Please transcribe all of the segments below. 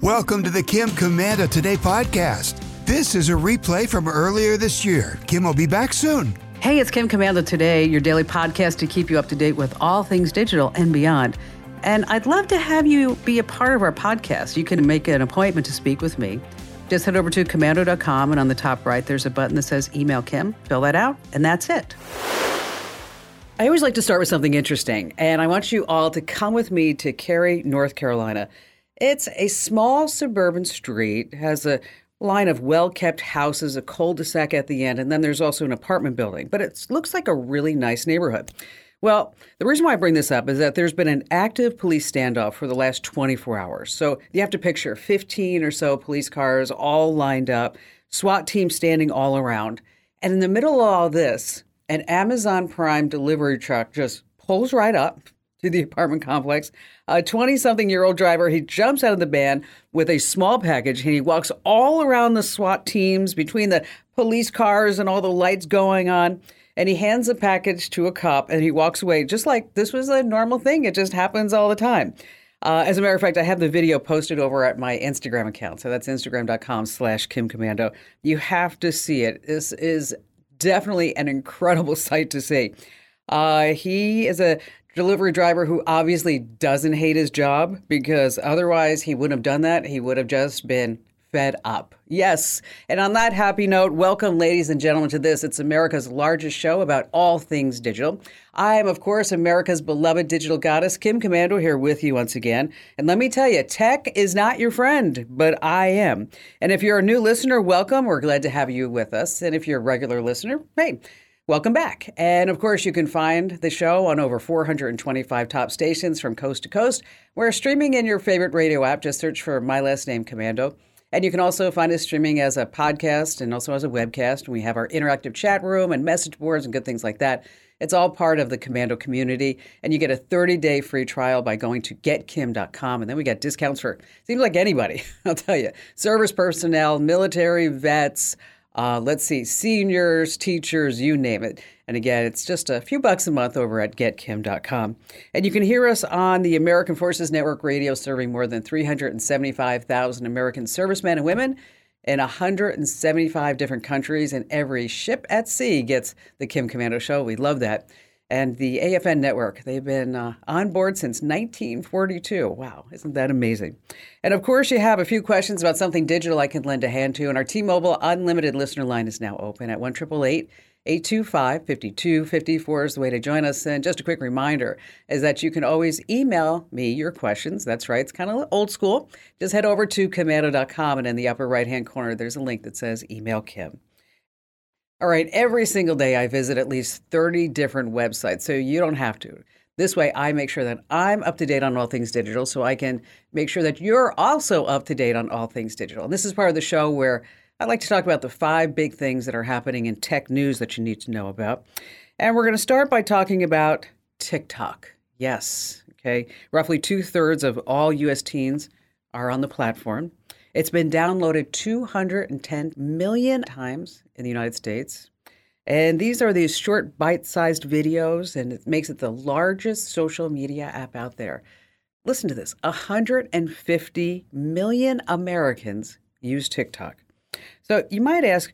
Welcome to the Kim Komando Today podcast. This is a replay from earlier this year. Kim will be back soon. Hey, it's Kim Komando Today, your daily podcast to keep you up to date with all things digital and beyond. And I'd love to have you be a part of our podcast. You can make an appointment to speak with me. Just head over to komando.com, and on the top right, there's a button that says Email Kim. Fill that out, and that's it. I always like to start with something interesting, and I want you all to come with me to Cary, North Carolina. It's a small suburban street, has a line of well kept houses, a cul de sac at the end, and then there's also an apartment building. But it looks like a really nice neighborhood. Well, the reason why I bring this up is that there's been an active police standoff for the last 24 hours. So you have to picture 15 or so police cars all lined up, SWAT team standing all around. And in the middle of all this, an Amazon Prime delivery truck just pulls right up to the apartment complex. A 20 something year old driver, he jumps out of the van with a small package and he walks all around the SWAT teams between the police cars and all the lights going on. And he hands the package to a cop and he walks away just like this was a normal thing. It just happens all the time. Uh, as a matter of fact, I have the video posted over at my Instagram account. So that's instagram.com slash Kim Komando. You have to see it. This is definitely an incredible sight to see. Uh, he is a delivery driver who obviously doesn't hate his job because otherwise he wouldn't have done that. He would have just been fed up. Yes. And on that happy note, welcome, ladies and gentlemen, to this. It's America's largest show about all things digital. I am, of course, America's beloved digital goddess, Kim Komando, here with you once again. And let me tell you, tech is not your friend, but I am. And if you're a new listener, welcome. We're glad to have you with us. And if you're a regular listener, hey, Welcome back. And of course, you can find the show on over 425 top stations from coast to coast. We're streaming in your favorite radio app. Just search for my last name, Komando. And you can also find us streaming as a podcast and also as a webcast. We have our interactive chat room and message boards and good things like that. It's all part of the Komando community. And you get a 30 day free trial by going to getkim.com. And then we get discounts for, seems like anybody, I'll tell you, service personnel, military vets, uh, let's see, seniors, teachers, you name it. And again, it's just a few bucks a month over at getkim.com. And you can hear us on the American Forces Network radio, serving more than 375,000 American servicemen and women in 175 different countries. And every ship at sea gets the Kim Komando Show. We love that and the AFN network. They've been uh, on board since 1942. Wow, isn't that amazing? And of course, you have a few questions about something digital I can lend a hand to. And our T Mobile Unlimited listener line is now open at 1 825 5254 is the way to join us. And just a quick reminder is that you can always email me your questions. That's right, it's kind of old school. Just head over to komando.com, and in the upper right hand corner, there's a link that says Email Kim. All right, every single day I visit at least 30 different websites, so you don't have to. This way, I make sure that I'm up to date on all things digital so I can make sure that you're also up to date on all things digital. And this is part of the show where I like to talk about the five big things that are happening in tech news that you need to know about. And we're going to start by talking about TikTok. Yes, okay. Roughly two thirds of all U.S. teens are on the platform. It's been downloaded 210 million times in the United States. And these are these short, bite sized videos, and it makes it the largest social media app out there. Listen to this 150 million Americans use TikTok. So you might ask,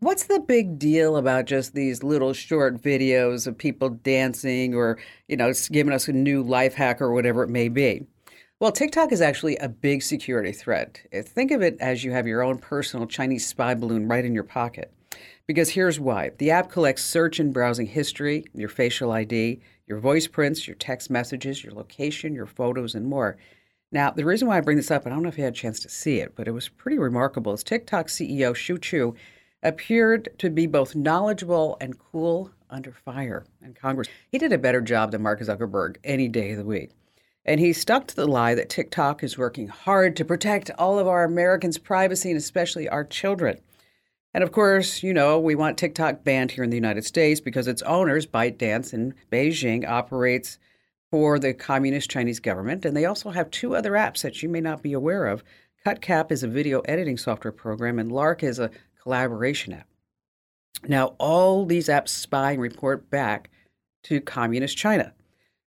what's the big deal about just these little short videos of people dancing or, you know, giving us a new life hack or whatever it may be? Well, TikTok is actually a big security threat. Eh, think of it as you have your own personal Chinese spy balloon right in your pocket. Because here's why the app collects search and browsing history, your facial ID, your voice prints, your text messages, your location, your photos, and more. Now, the reason why I bring this up, I don't know if you had a chance to see it, but it was pretty remarkable, is TikTok CEO Shou Chew appeared to be both knowledgeable and cool under fire in Congress. He did a better job than Mark Zuckerberg any day of the week. And he stuck to the lie that TikTok is working hard to protect all of our Americans' privacy and especially our children. And of course, you know, we want TikTok banned here in the United States because its owners, ByteDance in Beijing, operates for the communist Chinese government. And they also have two other apps that you may not be aware of. CapCut is a video editing software program, and Lark is a collaboration app. Now, all these apps spy and report back to communist China.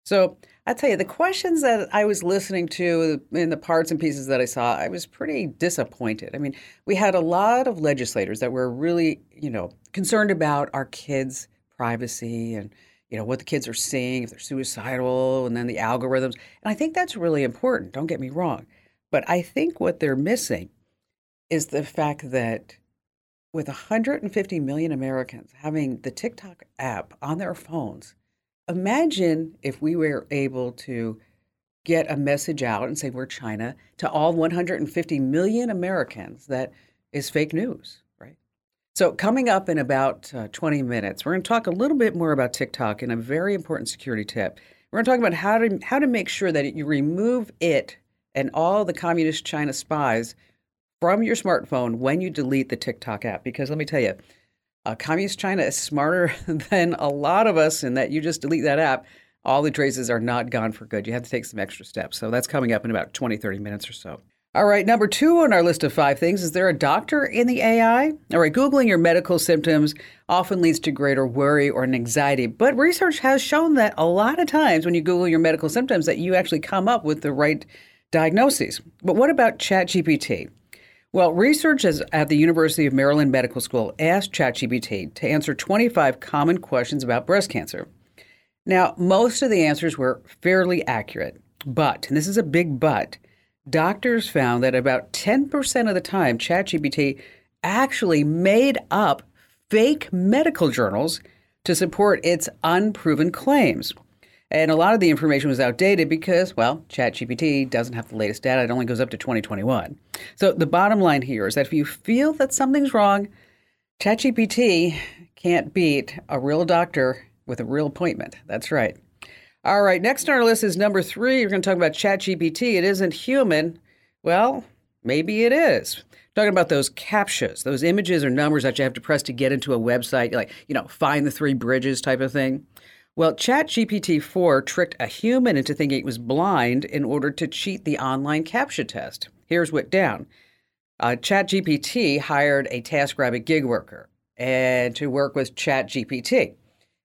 So I tell you, the questions that I was listening to in the parts and pieces that I saw, I was pretty disappointed. I mean, we had a lot of legislators that were really, you know, concerned about our kids' privacy and, you know, what the kids are seeing, if they're suicidal, and then the algorithms. And I think that's really important. Don't get me wrong. But I think what they're missing is the fact that with 150 million Americans having the TikTok app on their phones, imagine if we were able to get a message out and say we're China to all 150 million Americans that is fake news, right? So, coming up in about uh, 20 minutes, we're going to talk a little bit more about TikTok and a very important security tip. We're going to talk about how to how to make sure that you remove it and all the communist China spies from your smartphone when you delete the TikTok app. Because let me tell you, uh, communist China is smarter than a lot of us in that you just delete that app. All the traces are not gone for good. You have to take some extra steps. So that's coming up in about 20, 30 minutes or so. All right, number two on our list of five things is there a doctor in the AI? All right, Googling your medical symptoms often leads to greater worry or an anxiety, but research has shown that a lot of times when you Google your medical symptoms that you actually come up with the right diagnoses. But what about ChatGPT? Well, researchers at the University of Maryland Medical School asked ChatGPT to answer 25 common questions about breast cancer. Now, most of the answers were fairly accurate, but, and this is a big but, doctors found that about 10% of the time ChatGPT actually made up fake medical journals to support its unproven claims. And a lot of the information was outdated because, well, ChatGPT doesn't have the latest data. It only goes up to 2021. So the bottom line here is that if you feel that something's wrong, ChatGPT can't beat a real doctor with a real appointment. That's right. All right, next on our list is number three. We're going to talk about ChatGPT. It isn't human. Well, maybe it is. Talking about those captchas, those images or numbers that you have to press to get into a website, like, you know, find the three bridges type of thing. Well, ChatGPT 4 tricked a human into thinking it was blind in order to cheat the online CAPTCHA test. Here's what down. Uh, ChatGPT hired a TaskRabbit gig worker and to work with ChatGPT.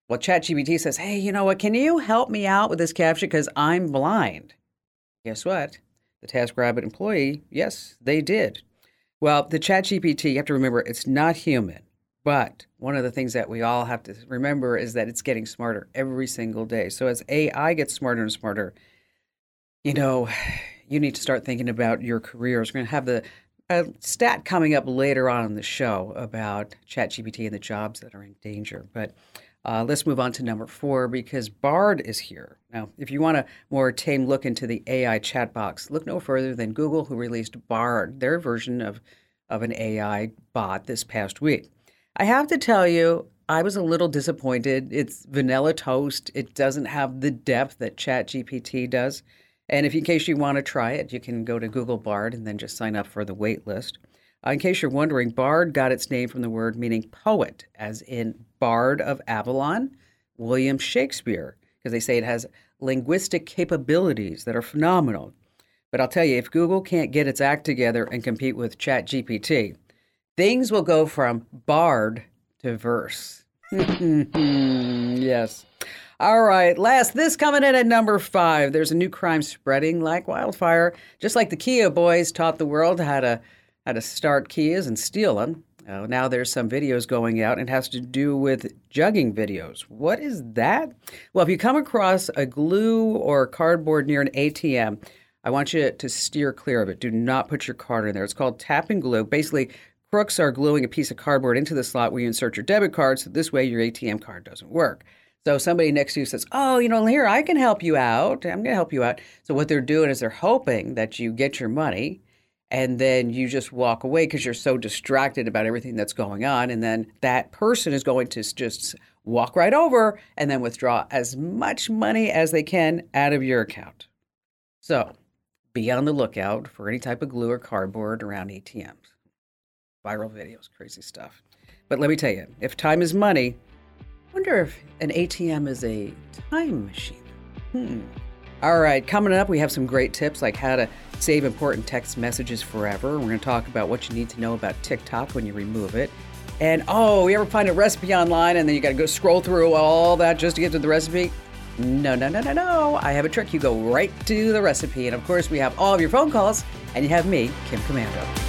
Well, ChatGPT says, "Hey, you know what? Can you help me out with this CAPTCHA because I'm blind?" Guess what? The TaskRabbit employee, yes, they did. Well, the ChatGPT, you have to remember, it's not human. But one of the things that we all have to remember is that it's getting smarter every single day. So as AI gets smarter and smarter, you know, you need to start thinking about your careers. We're going to have the a stat coming up later on in the show about ChatGPT and the jobs that are in danger. But uh, let's move on to number four because Bard is here. Now, if you want a more tame look into the AI chat box, look no further than Google, who released Bard, their version of, of an AI bot this past week. I have to tell you, I was a little disappointed. It's vanilla toast. It doesn't have the depth that ChatGPT does. And if in case you want to try it, you can go to Google Bard and then just sign up for the wait list. Uh, in case you're wondering, Bard got its name from the word meaning poet, as in Bard of Avalon, William Shakespeare, because they say it has linguistic capabilities that are phenomenal. But I'll tell you, if Google can't get its act together and compete with ChatGPT, things will go from bard to verse. yes. All right, last, this coming in at number five. There's a new crime spreading like wildfire. Just like the Kia boys taught the world how to how to start Kias and steal them. Uh, now there's some videos going out and it has to do with jugging videos. What is that? Well, if you come across a glue or cardboard near an ATM, I want you to steer clear of it. Do not put your card in there. It's called tap and glue. Basically, Crooks are gluing a piece of cardboard into the slot where you insert your debit card, so this way your ATM card doesn't work. So somebody next to you says, "Oh, you know, here I can help you out. I'm going to help you out." So what they're doing is they're hoping that you get your money, and then you just walk away because you're so distracted about everything that's going on, and then that person is going to just walk right over and then withdraw as much money as they can out of your account. So be on the lookout for any type of glue or cardboard around ATMs viral videos, crazy stuff. But let me tell you, if time is money, I wonder if an ATM is a time machine. Hmm. All right, coming up, we have some great tips like how to save important text messages forever. We're going to talk about what you need to know about TikTok when you remove it. And oh, you ever find a recipe online and then you got to go scroll through all that just to get to the recipe? No, no, no, no, no. I have a trick. You go right to the recipe. And of course, we have all of your phone calls, and you have me, Kim Komando.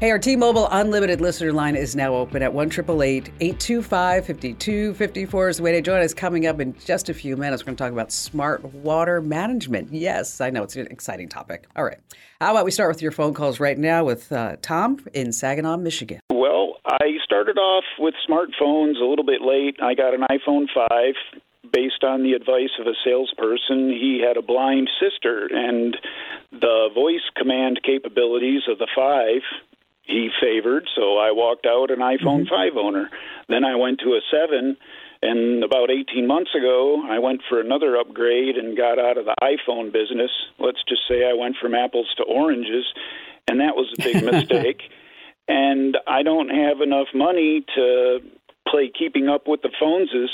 Hey, our T-Mobile Unlimited listener line is now open at 1 825 5254 is the way to join us. Coming up in just a few minutes, we're going to talk about smart water management. Yes, I know it's an exciting topic. All right. How about we start with your phone calls right now with uh, Tom in Saginaw, Michigan? Well, I started off with smartphones a little bit late. I got an iPhone 5 based on the advice of a salesperson. He had a blind sister, and the voice command capabilities of the 5 he favored, so I walked out an iPhone mm-hmm. 5 owner. Then I went to a 7, and about 18 months ago, I went for another upgrade and got out of the iPhone business. Let's just say I went from apples to oranges, and that was a big mistake. And I don't have enough money to play keeping up with the phoneses,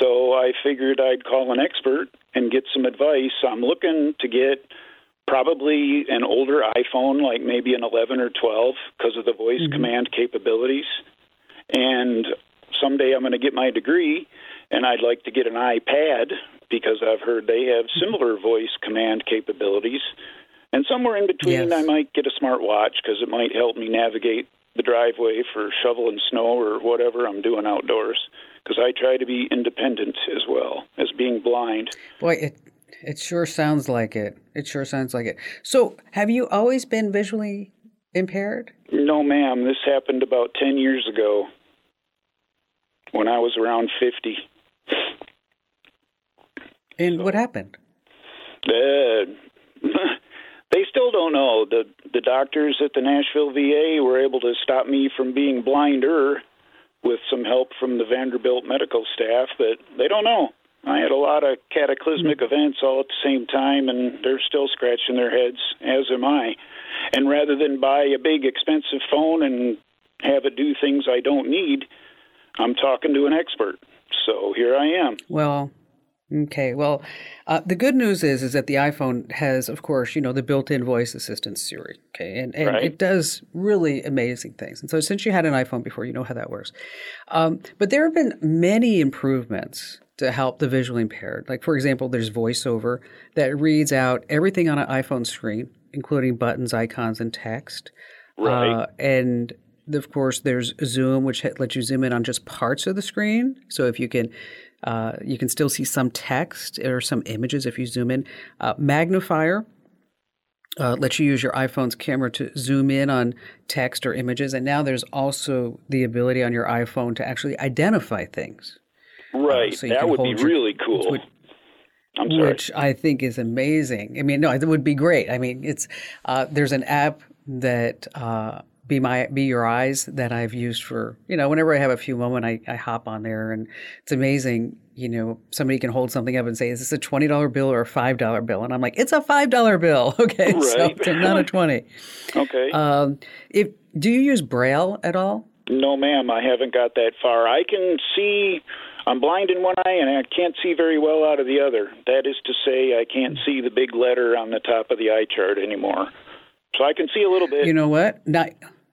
so I figured I'd call an expert and get some advice. I'm looking to get probably an older iPhone, like maybe an 11 or 12, because of the voice mm-hmm. command capabilities. And someday I'm going to get my degree, and I'd like to get an iPad because I've heard they have mm-hmm. similar voice command capabilities. And somewhere in between, yes. I might get a smartwatch because it might help me navigate the driveway for shoveling snow or whatever I'm doing outdoors. Because I try to be independent as well as being blind. Boy, it it sure sounds like it. It sure sounds like it. So, have you always been visually impaired? No, ma'am. This happened about 10 years ago when I was around 50. And so, what happened? Uh, they still don't know. The the doctors at the Nashville VA were able to stop me from being blinder with some help from the Vanderbilt medical staff, but they don't know. I had a lot of cataclysmic mm-hmm. events all at the same time, and they're still scratching their heads, as am I. And rather than buy a big expensive phone and have it do things I don't need, I'm talking to an expert. So here I am. Well, okay. Well, uh, the good news is is that the iPhone has, of course, you know, the built-in voice assistant Siri. Okay, and, and right. it does really amazing things. And so, since you had an iPhone before, you know how that works. Um, but there have been many improvements to help the visually impaired. Like, for example, there's VoiceOver that reads out everything on an iPhone screen, including buttons, icons, and text. Right. Uh, and of course, there's Zoom, which lets you zoom in on just parts of the screen. So if you can, uh, you can still see some text or some images if you zoom in. Uh, magnifier uh, lets you use your iPhone's camera to zoom in on text or images. And now there's also the ability on your iPhone to actually identify things. Right. So that would be your, really cool. Which, I'm sorry. Which I think is amazing. I mean, no, it would be great. I mean, it's uh, there's an app that uh, be my be your eyes that I've used for you know whenever I have a few moments I, I hop on there and it's amazing. You know, somebody can hold something up and say, "Is this a twenty dollar bill or a five dollar bill?" And I'm like, "It's a five dollar bill." Okay, right. so not a twenty. okay. Um, if do you use Braille at all? No, ma'am. I haven't got that far. I can see I'm blind in one eye and I can't see very well out of the other. That is to say, I can't see the big letter on the top of the eye chart anymore. So I can see a little bit. You know what? Not,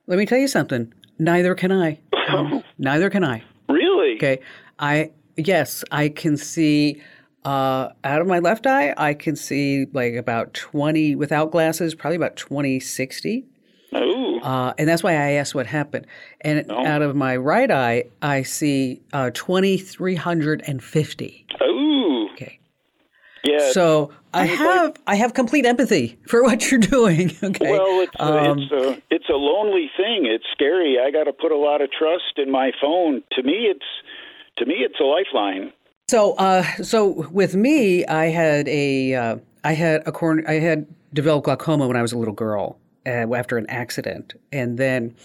let me tell you something. Neither can I. Neither can I. Really? Okay. I yes, I can see uh, out of my left eye. I can see like about twenty without glasses, probably about twenty sixty. Ooh. Uh, and that's why I asked what happened. And oh. out of my right eye, I see uh, 2,350. Ooh. Okay. Yeah. So I have like, I have complete empathy for what you're doing. Okay. Well, it's um, it's a it's a lonely thing. It's scary. I got to put a lot of trust in my phone. To me, it's to me it's a lifeline. So uh, so with me, I had a uh, I had a corn I had developed glaucoma when I was a little girl, uh, after an accident, and then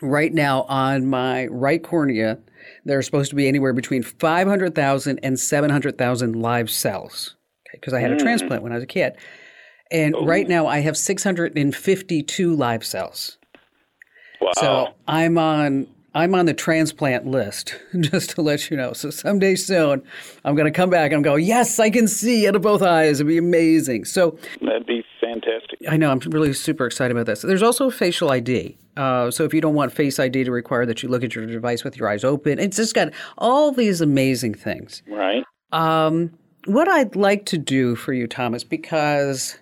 right now on my right cornea, there are supposed to be anywhere between 500,000 and 700,000 live cells. Because I had a transplant when I was a kid. And right now I have 652 live cells. Wow. So I'm on I'm on the transplant list, just to let you know. So someday soon, I'm going to come back and go, yes, I can see out of both eyes. It'd be amazing. So That'd be fantastic. I know I'm really super excited about this. There's also facial ID. Uh, so if you don't want Face ID to require that you look at your device with your eyes open, it's just got all these amazing things. Right. Um, what I'd like to do for you, Thomas, because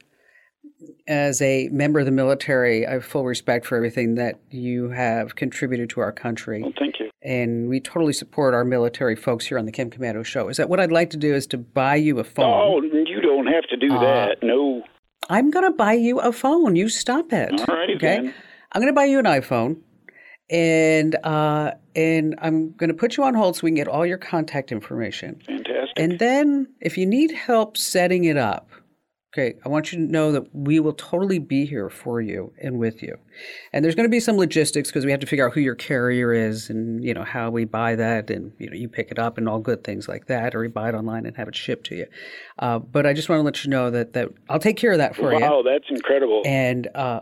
as a member of the military, I have full respect for everything that you have contributed to our country. Well, thank you. And we totally support our military folks here on the Kim Komando Show. Is that what I'd like to do is to buy you a phone? Oh, you don't have to do Uh, that. No. I'm going to buy you a phone. You stop it. All righty okay. then. I'm going to buy you an iPhone, and uh, and I'm going to put you on hold so we can get all your contact information. Fantastic. And then, if you need help setting it up, okay, I want you to know that we will totally be here for you and with you. And there's going to be some logistics because we have to figure out who your carrier is and you know how we buy that, and you know you pick it up and all good things like that, or you buy it online and have it shipped to you. Uh, but I just want to let you know that that I'll take care of that for you. wow, that's incredible. And uh,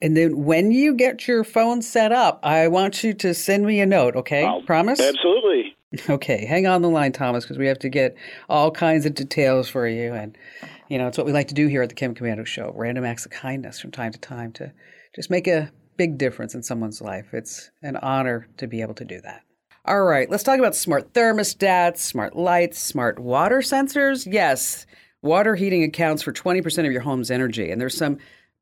and then when you get your phone set up, I want you to send me a note. Okay, I'll- promise. Absolutely. Okay, hang on the line, Thomas, because we have to get all kinds of details for you. And, you know, it's what we like to do here at the Kim Komando Show random acts of kindness from time to time to just make a big difference in someone's life. It's an honor to be able to do that. All right, let's talk about smart thermostats, smart lights, smart water sensors. Yes, water heating accounts for 20% of your home's energy, and there's some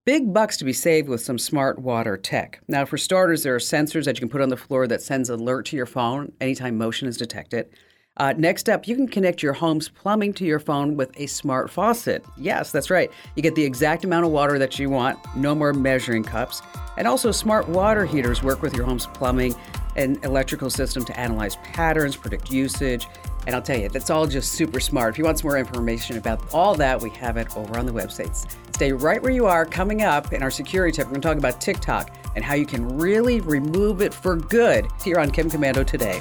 big bucks to be saved with some smart water tech. Now, for starters, there are sensors that you can put on the floor that sends alert to your phone anytime motion is detected. Uh, next up, you can connect your home's plumbing to your phone with a smart faucet. Yes, that's right. You get the exact amount of water that you want, no more measuring cups. And also, smart water heaters work with your home's plumbing and electrical system to analyze patterns, predict usage. And I'll tell you, that's all just super smart. If you want some more information about all that, we have it over on the websites. Stay right where you are. Coming up in our security tip, we're going to talk about TikTok and how you can really remove it for good here on Kim Komando today.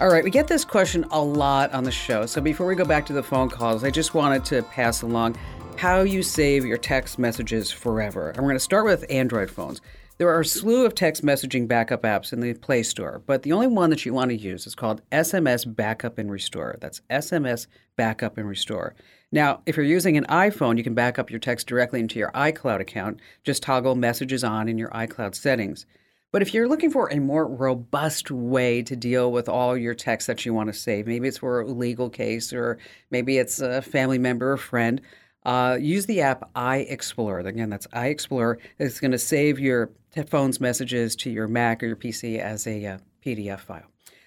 All right, we get this question a lot on the show. So before we go back to the phone calls, I just wanted to pass along how you save your text messages forever. And we're going to start with Android phones. There are a slew of text messaging backup apps in the Play Store, but the only one that you want to use is called SMS Backup and Restore. That's SMS Backup and Restore. Now, if you're using an iPhone, you can back up your text directly into your iCloud account. Just toggle messages on in your iCloud settings. But if you're looking for a more robust way to deal with all your texts that you want to save, maybe it's for a legal case or maybe it's a family member or friend, uh, use the app iExplorer. Again, that's iExplorer. It's going to save your phone's messages to your Mac or your PC as a uh, PDF file.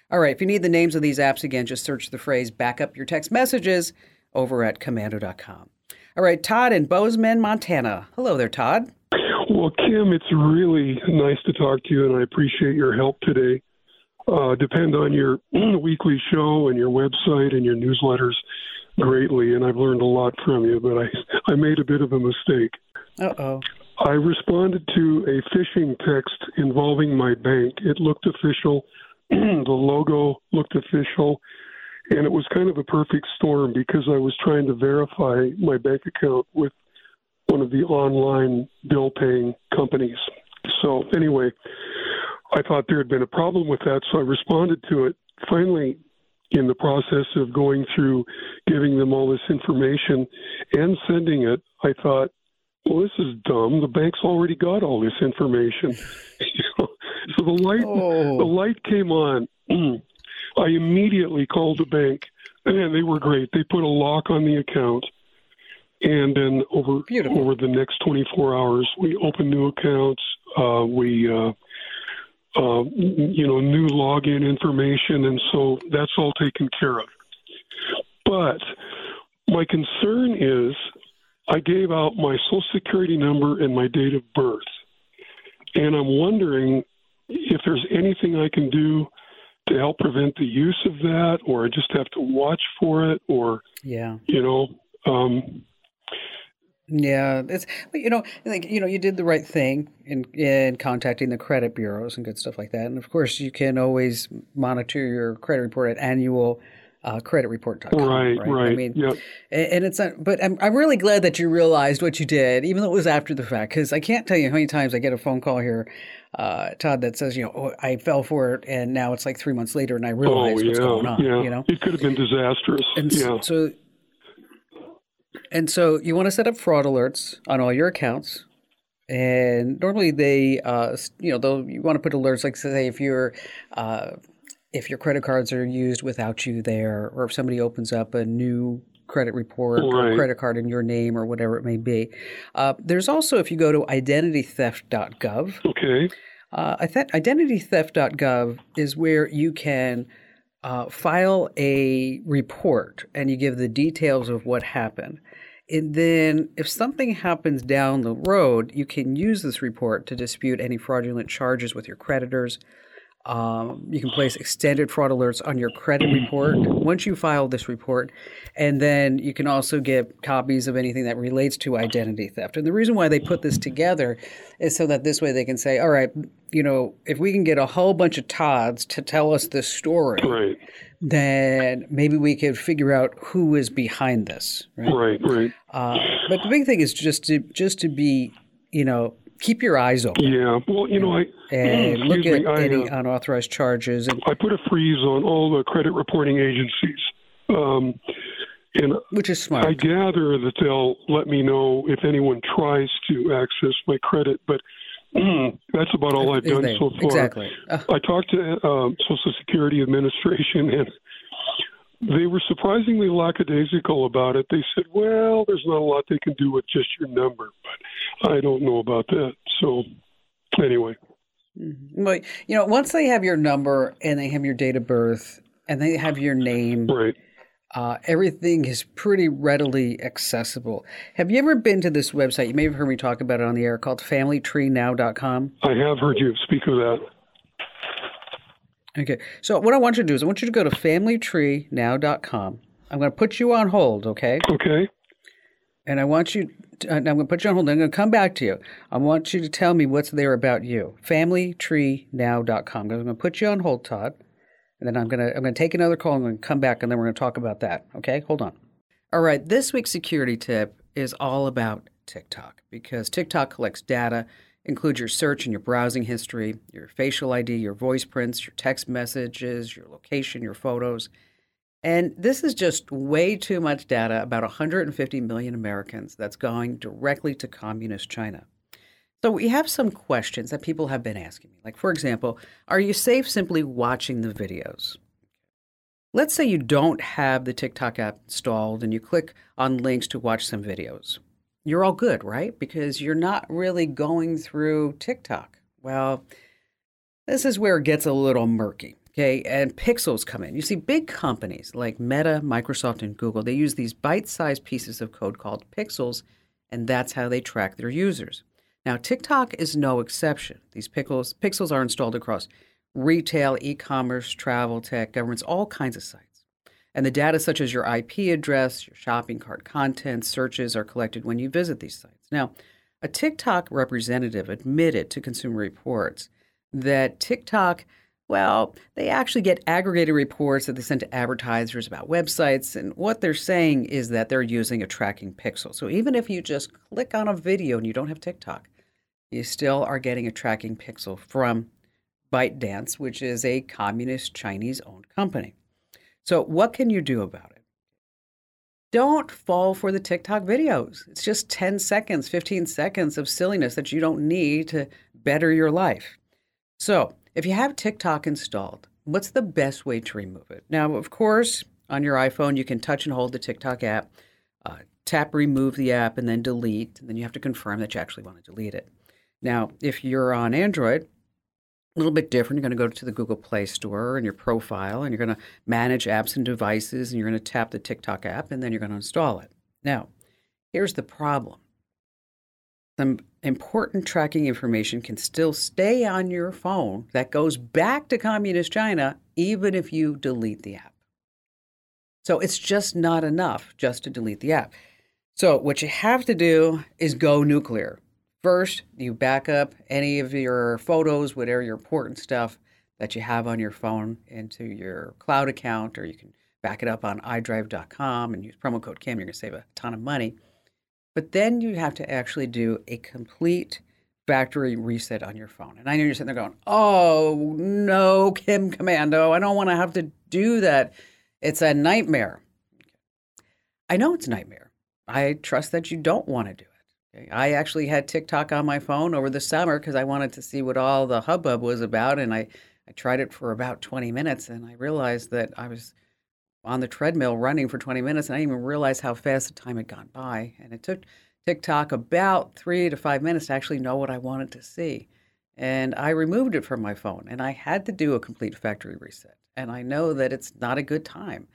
All right, if you need the names of these apps, again, just search the phrase backup your text messages over at komando.com. All right, Todd in Bozeman, Montana. Hello there, Todd. Well, Kim, it's really nice to talk to you, and I appreciate your help today. Uh, depend on your weekly show and your website and your newsletters greatly, and I've learned a lot from you. But I, I made a bit of a mistake. Uh oh. I responded to a phishing text involving my bank. It looked official. the logo looked official. And it was kind of a perfect storm because I was trying to verify my bank account with one of the online bill paying companies. So, anyway, I thought there had been a problem with that, so I responded to it. Finally, in the process of going through giving them all this information and sending it, I thought, well, this is dumb. The bank's already got all this information. so the light, Oh. the light came on. I immediately called the bank, and they were great. They put a lock on the account. And then over Beautiful. over the next 24 hours, we open new accounts. Uh, we uh, uh, you know new login information, and so that's all taken care of. But my concern is, I gave out my social security number and my date of birth, and I'm wondering if there's anything I can do to help prevent the use of that, or I just have to watch for it, or Yeah. you know. Um, Yeah, it's you know, like you know, you did the right thing in in contacting the credit bureaus and good stuff like that. And of course, you can always monitor your credit report at annual uh, creditreport.com. Right, I right, I mean, yep. and it's not, but I'm I'm really glad that you realized what you did, even though it was after the fact. Because I can't tell you how many times I get a phone call here, uh, Todd, that says, you know, oh, I fell for it, and now it's like three months later, and I realize oh what's going on. yeah. You know, It could have been disastrous. and yeah. so, and so you want to set up fraud alerts on all your accounts. And normally they, uh, you know, they'll you want to put alerts like say if your uh, if your credit cards are used without you there, or if somebody opens up a new credit report or credit card in your name or whatever it may be. Uh, there's also if you go to identitytheft.gov, Okay. uh, I think identitytheft.gov is where you can uh, file a report and you give the details of what happened. And then, if something happens down the road, you can use this report to dispute any fraudulent charges with your creditors. Um, you can place extended fraud alerts on your credit report once you file this report. And then you can also get copies of anything that relates to identity theft. And the reason why they put this together is so that this way they can say, all right, you know, if we can get a whole bunch of Todds to tell us this story, Right. then maybe we could figure out who is behind this. Right? Right. Right. Uh, but the big thing is just to just to be, you know, keep your eyes open Yeah. Well, you know, I and look excuse at me, I, any uh, unauthorized charges. And I put a freeze on all the credit reporting agencies. Um, and which is smart. I gather that they'll let me know if anyone tries to access my credit, but that's about all I've done they- so far. Exactly. Uh, I talked to um, Social Security Administration, and they were surprisingly lackadaisical about it. They said, "Well, there's not a lot they can do with just your number," but I don't know about that. So, anyway, but you know, once they have your number and they have your date of birth and they have your name, right? uh, everything is pretty readily accessible. Have you ever been to this website? You may have heard me talk about it on the air called FamilyTreeNow.com. I have heard you speak of that. Okay. So what I want you to do is I want you to go to familytreenow.com. I'm going to put you on hold, okay? Okay. And I want you uh, to, I'm going to put you on hold. I'm going to come back to you. I want you to tell me what's there about you. familytreenow.com. I'm going to put you on hold, Todd. And then I'm going to I'm going to take another call and I'm going to come back and then we're going to talk about that. Okay? Hold on. All right, this week's security tip is all about TikTok because TikTok collects data, includes your search and your browsing history, your facial ID, your voice prints, your text messages, your location, your photos. And this is just way too much data about 150 million Americans that's going directly to communist China. So we have some questions that people have been asking me. Like, for example, are you safe simply watching the videos? Let's say you don't have the TikTok app installed and you click on links to watch some videos. You're all good, right? Because you're not really going through TikTok. Well, this is where it gets a little murky. Okay, and pixels come in. You see, big companies like Meta, Microsoft, and Google, they use these bite sized pieces of code called pixels, and that's how they track their users. Now, TikTok is no exception. These pixels, pixels are installed across retail, e commerce, travel, tech, governments, all kinds of sites. And the data, such as your IP address, your shopping cart content, searches, are collected when you visit these sites. Now, a TikTok representative admitted to Consumer Reports that TikTok, well, they actually get aggregated reports that they send to advertisers about websites. And what they're saying is that they're using a tracking pixel. So even if you just click on a video and you don't have TikTok, you still are getting a tracking pixel from ByteDance, which is a communist Chinese owned company. So, what can you do about it? Don't fall for the TikTok videos. It's just 10 seconds, 15 seconds of silliness that you don't need to better your life. So, if you have TikTok installed, what's the best way to remove it? Now, of course, on your iPhone, you can touch and hold the TikTok app, uh, tap remove the app and then delete, and then you have to confirm that you actually want to delete it. Now, if you're on Android, a little bit different. You're going to go to the Google Play Store and your profile, and you're going to manage apps and devices, and you're going to tap the TikTok app, and then you're going to install it. Now, here's the problem some important tracking information can still stay on your phone that goes back to communist China, even if you delete the app. So it's just not enough just to delete the app. So, what you have to do is go nuclear. First, you back up any of your photos, whatever your important stuff that you have on your phone into your cloud account, or you can back it up on iDrive.com and use promo code CAM. You're going to save a ton of money. But then you have to actually do a complete factory reset on your phone. And I know you're sitting there going, oh, no, Kim Komando, I don't want to have to do that. It's a nightmare. I know it's a nightmare. I trust that you don't want to do it. I actually had TikTok on my phone over the summer because I wanted to see what all the hubbub was about. And I, I tried it for about 20 minutes and I realized that I was on the treadmill running for 20 minutes and I didn't even realize how fast the time had gone by. And it took TikTok about three to five minutes to actually know what I wanted to see. And I removed it from my phone and I had to do a complete factory reset. And I know that it's not a good time,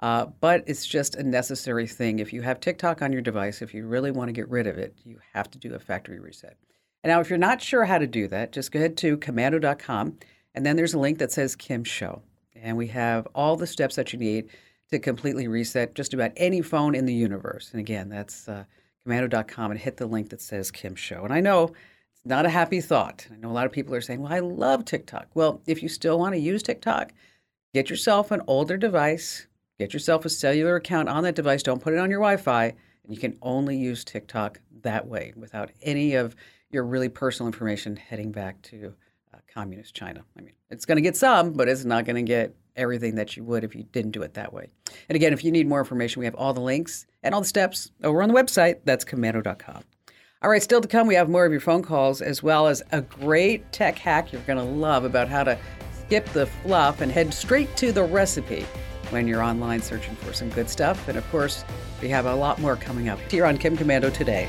uh, but it's just a necessary thing. If you have TikTok on your device, if you really want to get rid of it, you have to do a factory reset. And now, if you're not sure how to do that, just go ahead to komando.com, and then there's a link that says Kim Show. And we have all the steps that you need to completely reset just about any phone in the universe. And again, that's uh, komando.com and hit the link that says Kim Show. And I know it's not a happy thought. I know a lot of people are saying, well, I love TikTok. Well, if you still want to use TikTok, get yourself an older device, get yourself a cellular account on that device. Don't put it on your Wi Fi. And you can only use TikTok that way without any of your really personal information heading back to uh, communist China. I mean, it's going to get some, but it's not going to get everything that you would if you didn't do it that way. And again, if you need more information, we have all the links and all the steps over on the website. That's komando.com. All right, still to come, we have more of your phone calls as well as a great tech hack you're going to love about how to skip the fluff and head straight to the recipe when you're online searching for some good stuff. And of course, we have a lot more coming up here on Kim Komando today.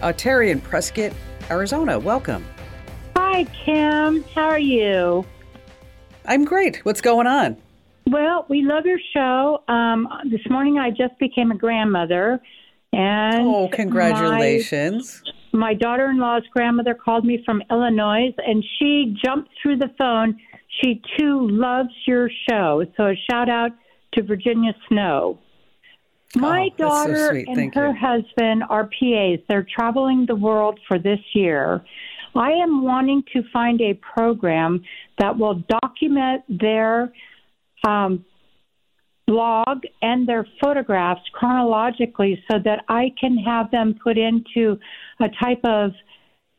Uh, Terry in Prescott, Arizona. Welcome. Hi, Kim. How are you? I'm great. What's going on? Well, we love your show. Um, this morning, I just became a grandmother, and oh, congratulations! My, my daughter-in-law's grandmother called me from Illinois, and she jumped through the phone. She too loves your show, so a shout out to Virginia Snow. My oh, daughter so and Thank her you. husband are PAs. They're traveling the world for this year. I am wanting to find a program that will document their um, blog and their photographs chronologically so that I can have them put into a type of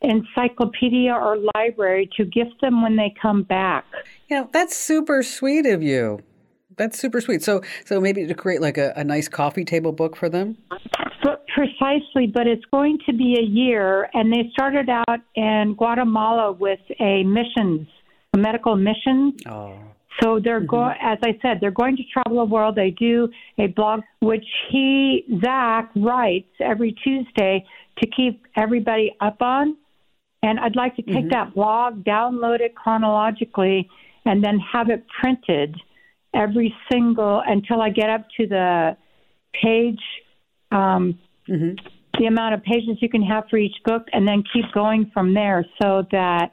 encyclopedia or library to gift them when they come back. Yeah, that's super sweet of you. That's super sweet. So, so maybe to create like a, a nice coffee table book for them. But precisely, but it's going to be a year, and they started out in Guatemala with a missions, a medical mission. Oh. So they're Mm-hmm. going, as I said, they're going to travel the world. They do a blog, which he Zach writes every Tuesday to keep everybody up on. And I'd like to take Mm-hmm. that blog, download it chronologically, and then have it printed every single until I get up to the page, um, Mm-hmm. the amount of pages you can have for each book, and then keep going from there so that,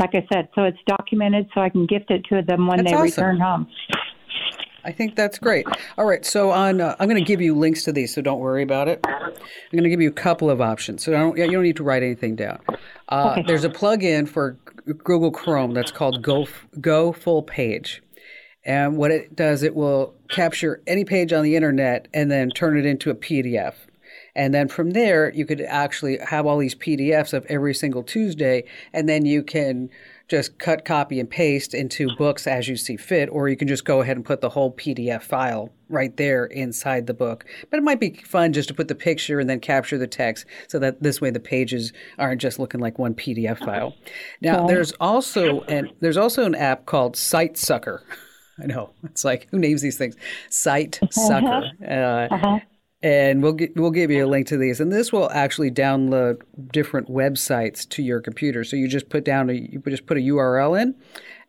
like I said, so it's documented so I can gift it to them when That's they awesome. return home. I think that's great. All right, so on, uh, I'm going to give you links to these, so don't worry about it. I'm going to give you a couple of options, so I don't, you don't need to write anything down. Uh, Okay. There's a plug-in for Google Chrome that's called Go Go Full Page. And what it does, it will capture any page on the internet and then turn it into a PDF. And then from there, you could actually have all these PDFs of every single Tuesday, and then you can just cut, copy, and paste into books as you see fit, or you can just go ahead and put the whole PDF file right there inside the book. But it might be fun just to put the picture and then capture the text so that this way the pages aren't just looking like one PDF file. Now, there's also an there's also an app called Site Sucker. I know it's like who names these things? Site Sucker. Uh, and we'll we'll give you a link to these, and this will actually download different websites to your computer. So you just put down a, you just put a URL in,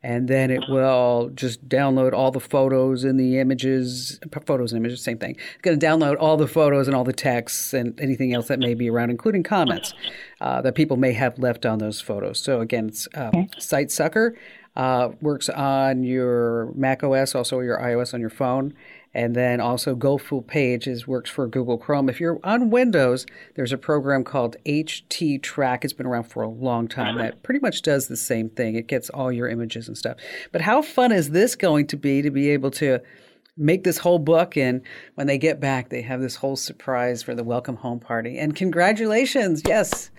and then it will just download all the photos and the images, photos and images, same thing. It's going to download all the photos and all the texts and anything else that may be around, including comments uh, that people may have left on those photos. So again, it's uh, SiteSucker. Uh, works on your Mac OS, also your iOS on your phone. And then also GoFullPage is works for Google Chrome. If you're on Windows, there's a program called HTTrack. It's been around for a long time. That pretty much does the same thing. It gets all your images and stuff. But how fun is this going to be to be able to make this whole book and when they get back they have this whole surprise for the welcome home party. And congratulations. Yes.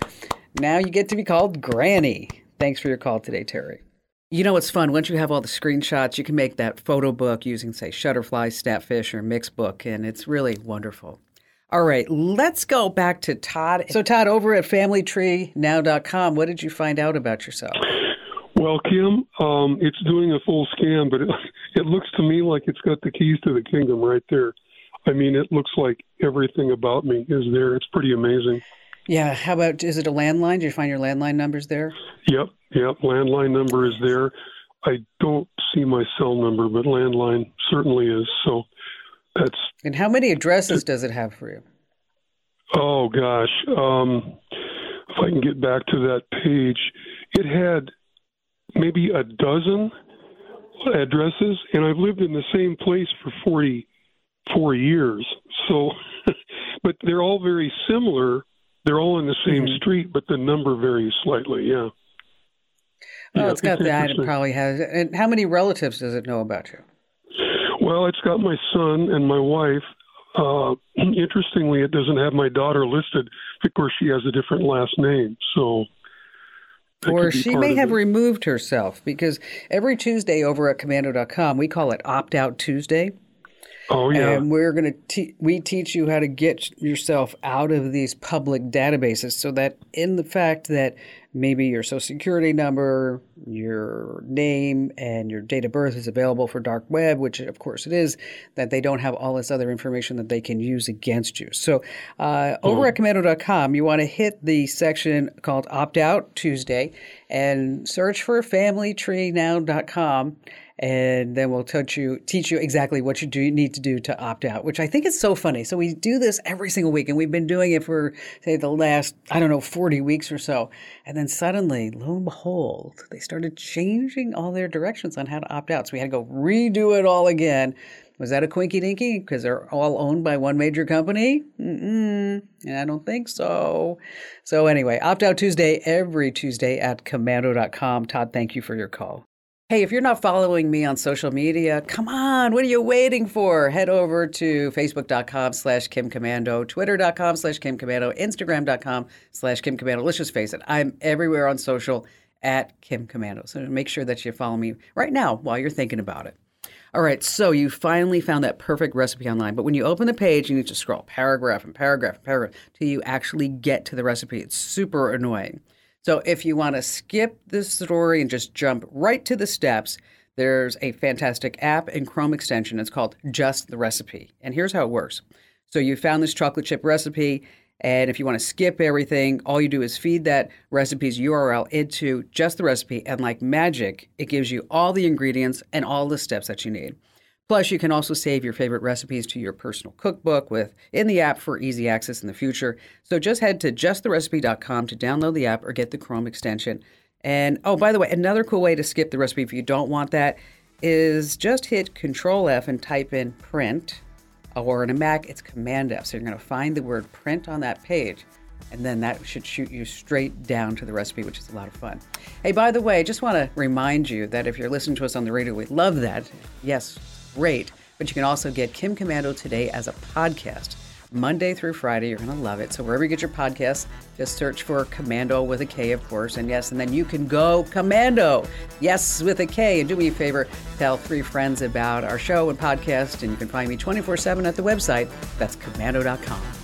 Now you get to be called Granny. Thanks for your call today, Terry. You know what's fun? Once you have all the screenshots, you can make that photo book using, say, Shutterfly, Snapfish, or Mixbook, and it's really wonderful. All right, let's go back to Todd. So, Todd, over at FamilyTreeNow.com, what did you find out about yourself? Well, Kim, um, it's doing a full scan, but it, it looks to me like it's got the keys to the kingdom right there. I mean, it looks like everything about me is there. It's pretty amazing. Yeah. How about, is it a landline? Did you find your landline numbers there? Yep, yep. Landline number is there. I don't see my cell number, but landline certainly is. So that's. And how many addresses does it have for you? Oh, gosh. Um, if I can get back to that page, it had maybe a dozen addresses, and I've lived in the same place for 44 years. So, but they're all very similar. They're all in the same Mm-hmm. street, but the number varies slightly. Yeah. Oh, Yeah, it's got it's that. It probably has. And how many relatives does it know about you? Well, it's got my son and my wife. Uh, interestingly, it doesn't have my daughter listed. Of course, she has a different last name, so. Or she may have it. removed herself because every Tuesday over at komando.com, we call it Opt Out Tuesday. Oh yeah. And we're going to te- we teach you how to get yourself out of these public databases so that in the fact that maybe your social security number, your name and your date of birth is available for dark web, which of course it is, that they don't have all this other information that they can use against you. So uh, over at komando.com, you want to hit the section called Opt Out Tuesday and search for familytreenow.com and then we'll teach you teach you exactly what you do need to do to opt out which i think is so funny. So we do this every single week and we've been doing it for say the last i don't know 40 weeks or so. And then suddenly lo and behold they started changing all their directions on how to opt out. So we had to go redo it all again. Was that a quinky dinky because they're all owned by one major company? Mm-mm, i don't think so. So anyway opt out tuesday every tuesday at komando.com todd thank you for your call Hey, if you're not following me on social media, come on, what are you waiting for? Head over to facebook.com slash Kim Komando, twitter.com slash Kim Komando, instagram.com slash Kim Komando. Let's just face it, I'm everywhere on social at Kim Komando. So make sure that you follow me right now while you're thinking about it. All right, so you finally found that perfect recipe online, but when you open the page, you need to scroll paragraph and paragraph and paragraph till you actually get to the recipe. It's super annoying. So if you want to skip the story and just jump right to the steps, there's a fantastic app and Chrome extension. It's called Just the Recipe. And here's how it works. So you found this chocolate chip recipe, and if you want to skip everything, all you do is feed that recipe's URL into just the recipe, and like magic, it gives you all the ingredients and all the steps that you need. Plus, you can also save your favorite recipes to your personal cookbook with in the app for easy access in the future. So just head to justtherecipe.com to download the app or get the Chrome extension. And oh, by the way, another cool way to skip the recipe if you don't want that is just hit Control F and type in print. Or in a Mac, it's Command F. So you're going to find the word print on that page. And then that should shoot you straight down to the recipe, which is a lot of fun. Hey, by the way, I just want to remind you that if you're listening to us on the radio, we love that. Yes, great. But you can also get Kim Komando today as a podcast. Monday through Friday. You're going to love it. So wherever you get your podcasts, just search for Komando with a K, of course. And yes, and then you can go Commando. Yes, with a K. And do me a favor, tell three friends about our show and podcast. And you can find me 24 7 at the website. That's komando.com.